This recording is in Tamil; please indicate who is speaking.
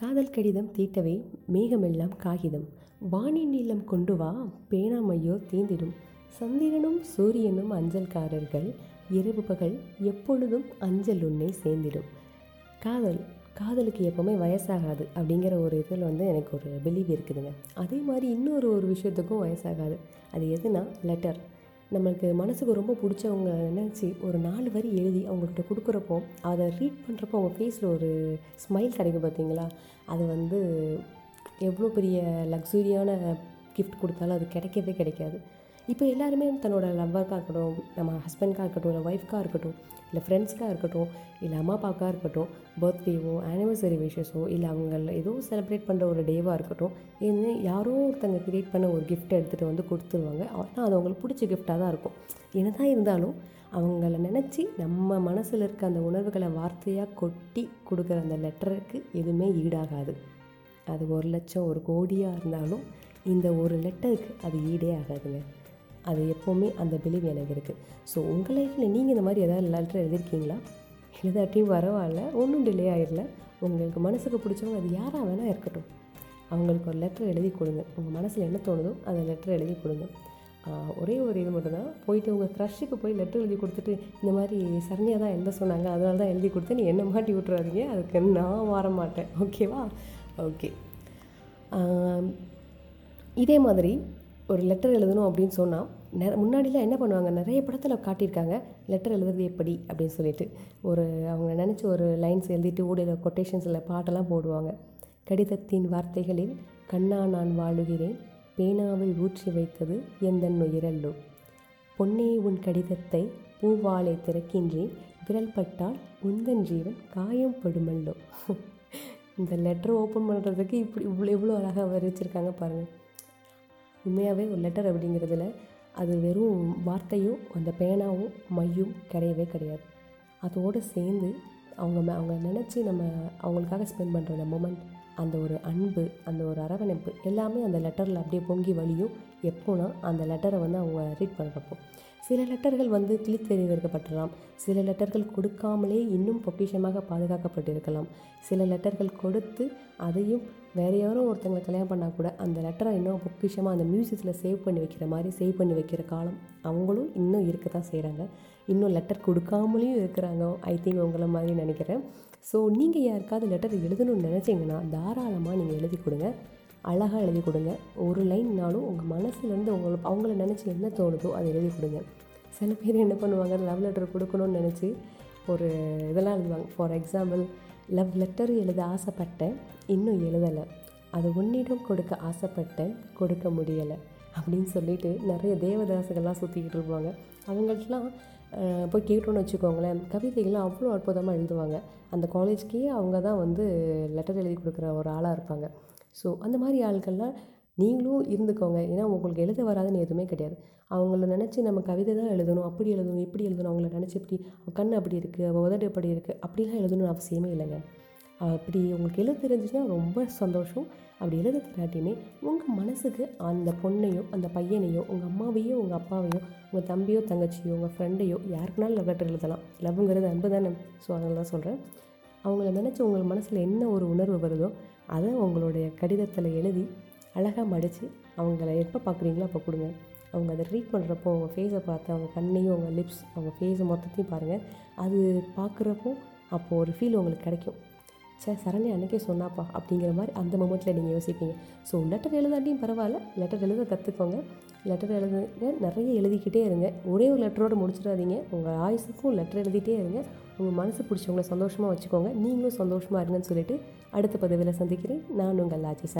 Speaker 1: காதல் கடிதம் தீட்டவே மேகமெல்லாம் காகிதம். வானின் நீளம் கொண்டு வா பேனாமையோ தீந்திடும். சந்திரனும் சூரியனும் அஞ்சல்காரர்கள் இரவு பகல் எப்பொழுதும் அஞ்சல் உன்னை சேர்ந்திடும். காதல் காதலுக்கு எப்போவுமே வயசாகாது அப்படிங்கிற ஒரு இதில் வந்து எனக்கு ஒரு பிலீவ் இருக்குதுங்க. அதே மாதிரி இன்னொரு ஒரு விஷயத்துக்கும் வயசாகாது. அது எதுனா லெட்டர் நம்மளுக்கு மனசுக்கு ரொம்ப பிடிச்சவங்க நினச்சி ஒரு நாலு வரி எழுதி அவங்கள்ட்ட கொடுக்குறப்போ அதை ரீட் பண்ணுறப்போ அவங்க ஃபேஸில் ஒரு ஸ்மைல் கிடைக்கும் பார்த்தீங்களா அது வந்து எவ்வளோ பெரிய லக்ஸூரியான கிஃப்ட் கொடுத்தாலும் அது கிடைக்கவே கிடைக்காது. இப்போ எல்லாருமே தன்னோட லவ்வர்க்காக இருக்கட்டும் நம்ம ஹஸ்பண்ட்காக இருக்கட்டும் இல்லை ஒய்ஃப்காக இருக்கட்டும் இல்லை ஃப்ரெண்ட்ஸ்க்காக இருக்கட்டும் இல்லை அம்மா அப்பாவுக்காக இருக்கட்டும் பர்த்டேவோ ஆனிவர்சரி விஷஸோ இல்லை அவங்க ஏதோ செலிப்ரேட் பண்ணுற ஒரு டேவாக இருக்கட்டும் இது யாரோ ஒருத்தங்க க்ரியேட் பண்ண ஒரு கிஃப்ட் எடுத்துகிட்டு வந்து கொடுத்துருவாங்க. ஆனால் அது அவங்களுக்கு பிடிச்ச கிஃப்டாக தான் இருக்கும். என்ன தான் இருந்தாலும் அவங்கள நினச்சி நம்ம மனசில் இருக்க அந்த உணர்வுகளை வார்த்தையாக கொட்டி கொடுக்குற அந்த லெட்டருக்கு எதுவுமே ஈடாகாது. அது ஒரு லட்சம் ஒரு கோடியாக இருந்தாலும் இந்த ஒரு லெட்டருக்கு அது ஈடே ஆகாதுங்க. அது எப்போவுமே அந்த பிலீவ் எனக்கு இருக்குது ஸோ உங்கள் லைஃப்பில் நீங்கள் இந்த மாதிரி ஏதாவது லெட்டர் எழுதியிருக்கீங்களா எழுதாட்டியும் பரவாயில்ல ஒன்றும் டிலே ஆகிடல உங்களுக்கு மனசுக்கு பிடிச்சவங்க அது யாராக வேணால் இருக்கட்டும். அவங்களுக்கு ஒரு லெட்டர் எழுதி கொடுங்க. உங்கள் மனசில் என்ன தோணுதோ அந்த லெட்டர் எழுதி கொடுங்க. ஒரே ஒரு இது மட்டும்தான் போயிட்டு உங்கள் க்ரஷ்ஷுக்கு போய் லெட்டர் எழுதி கொடுத்துட்டு இந்த மாதிரி சரணியாக தான் எழுத சொன்னாங்க அதனால தான் எழுதி கொடுத்து நீ என்ன மாட்டி விட்றாதீங்க அதுக்கு நான் மாற மாட்டேன். ஓகேவா ஓகே இதே மாதிரி ஒரு லெட்டர் எழுதணும் அப்படின்னு சொன்னால் நெ முன்னாடிலாம் என்ன பண்ணுவாங்க? நிறைய படத்தில் காட்டியிருக்காங்க லெட்டர் எழுதுறது எப்படி அப்படின்னு சொல்லிட்டு. ஒரு அவங்க நினச்சி ஒரு லைன்ஸ் எழுதிட்டு ஓடியில் கொட்டேஷன்ஸில் பாட்டெல்லாம் போடுவாங்க. கடிதத்தின் வார்த்தைகளில் கண்ணா நான் வாழுகிறேன் பேனாவில் ஊற்றி வைத்தது எந்த உயிரல்லோ. பொன்னே உன் கடிதத்தை பூவாலை திறக்கின்றேன் விரல் பட்டால் உந்தன் ஜீவன் காயம் படுமல்லோ. இந்த லெட்டர் ஓப்பன் பண்ணுறதுக்கு இப்படி இவ்வளோ இவ்வளோ அழகாக வரைச்சிருக்காங்க பாருங்கள் உண்மையாகவே ஒரு லெட்டர் அப்படிங்கிறதுல அது வெறும் வார்த்தையும் அந்த பேனாவும் மையும் கிடையவே கிடையாது. அதோடு சேர்ந்து அவங்க மே அவங்க நினச்சி நம்ம அவங்களுக்காக ஸ்பெண்ட் பண்ணுற அந்த மூமெண்ட் அந்த ஒரு அன்பு அந்த ஒரு அரவணைப்பு எல்லாமே அந்த லெட்டரில் அப்படியே பொங்கி வழியும். எப்போனா அந்த லெட்டரை வந்து அவங்க ரீட் பண்ணுறப்போ சில லெட்டர்கள் வந்து கிழித்தெறிவிக்கப்பட்டலாம் சில லெட்டர்கள் கொடுக்காமலே இன்னும் பொக்கிஷமாக பாதுகாக்கப்பட்டிருக்கலாம். சில லெட்டர்கள் கொடுத்து அதையும் வேறு யாரும் ஒருத்தங்களை கல்யாணம் பண்ணால் கூட அந்த லெட்டரை இன்னும் பொக்கிஷமாக அந்த மியூசியத்தில் சேவ் பண்ணி வைக்கிற மாதிரி சேவ் பண்ணி வைக்கிற காலம் அவங்களும் இன்னும் இருக்க தான் செய்கிறாங்க இன்னும் லெட்டர் கொடுக்காமலேயும் இருக்கிறாங்க ஐ திங்க் உங்களை மாதிரி நினைக்கிறேன். ஸோ நீங்கள் யாருக்காவது லெட்டர் எழுதணும்னு நினச்சிங்கன்னா தாராளமாக நீங்கள் எழுதி கொடுங்க. அழகாக எழுதி கொடுங்க. ஒரு லைன்னாலும் உங்கள் மனசுலேருந்து உங்களை அவங்கள நினச்சி என்ன தோணுதோ அதை எழுதி கொடுங்க. சில பேர் என்ன பண்ணுவாங்க லவ் லெட்டர் கொடுக்கணும்னு நினச்சி ஒரு இதெல்லாம் எழுதுவாங்க. ஃபார் எக்ஸாம்பிள் லவ் லெட்டர் எழுத ஆசைப்பட்டேன் இன்னும் எழுதலை. அது உன்னிடம் கொடுக்க ஆசைப்பட்டேன் கொடுக்க முடியலை அப்படின்னு சொல்லிட்டு நிறைய தேவதாசுகள்லாம் சுற்றிக்கிட்டு இருப்பாங்க. அவங்கள்ட்டலாம் போய் கேட்டோன்னு வச்சுக்கோங்களேன் கவிதைகள்லாம் அவ்வளோ அற்புதமாக எழுதுவாங்க. அந்த காலேஜ்க்கே அவங்க தான் வந்து லெட்டர் எழுதி கொடுக்குற ஒரு ஆளாக இருப்பாங்க. ஸோ அந்த மாதிரி ஆள்கள்லாம் நீங்களும் இருந்துக்கோங்க. ஏன்னா உங்களுக்கு எழுத வராதுன்னு எதுவுமே கிடையாது. அவங்கள நினச்சி நம்ம கவிதை தான் எழுதணும். அப்படி எழுதணும் இப்படி எழுதணும். அவங்கள நினச்சி இப்படி கண் அப்படி இருக்குது அவள் உதடு அப்படி இருக்குது அப்படிலாம் எழுதணும்னு அவசியமே இல்லைங்க. அப்படி உங்களுக்கு எழுத தெரிஞ்சுன்னா ரொம்ப சந்தோஷம். அப்படி எழுத தெரியாட்டியுமே உங்கள் மனசுக்கு அந்த பொண்ணையோ அந்த பையனையோ உங்கள் அம்மாவையோ உங்கள் அப்பாவையோ உங்கள் தம்பியோ தங்கச்சியோ உங்கள் ஃப்ரெண்டையோ யாருக்குனாலும் லவ் லெட்டர் எழுதலாம். லவ்ங்கிறது அன்பு தானே. ஸோ அதனால தான் சொல்கிறேன் அவங்கள நினச்சி உங்கள் மனசில் என்ன ஒரு உணர்வு வருதோ அதை உங்களுடைய கடிதத்தில் எழுதி அழகாக மடித்து அவங்கள எப்போ பார்க்குறீங்களோ அப்போ கொடுங்க. அவங்க அதை ரீட் பண்ணுறப்போ அவங்க ஃபேஸை பார்த்து அவங்க கண்ணையும் அவங்க லிப்ஸ் அவங்க ஃபேஸை மொத்தத்தையும் பாருங்கள் அது பார்க்குறப்போ அப்போது ஒரு ஃபீல் உங்களுக்கு கிடைக்கும். சே சரண்யா அன்றைக்கே சொன்னாப்பா அப்படிங்கிற மாதிரி அந்த மொமெண்ட்டில் நீங்கள் யோசிப்பீங்க. ஸோ லெட்டர் எழுதாட்டியும் பரவாயில்ல. லெட்டர் எழுத கற்றுக்கோங்க லெட்டர் எழுதுங்க நிறைய எழுதிக்கிட்டே இருங்க. ஒரே ஒரு லெட்டரோடு முடிச்சிடாதீங்க. உங்கள் ஆயுசுக்கும் லெட்டர் எழுதிட்டே இருங்க. உங்கள் மனசு பிடிச்சவங்கள சந்தோஷமாக வச்சுக்கோங்க. நீங்களும் சந்தோஷமாக இருங்கன்னு சொல்லிட்டு அடுத்த பதவியில் சந்திக்கிறேன். நான் உங்கள் சார்.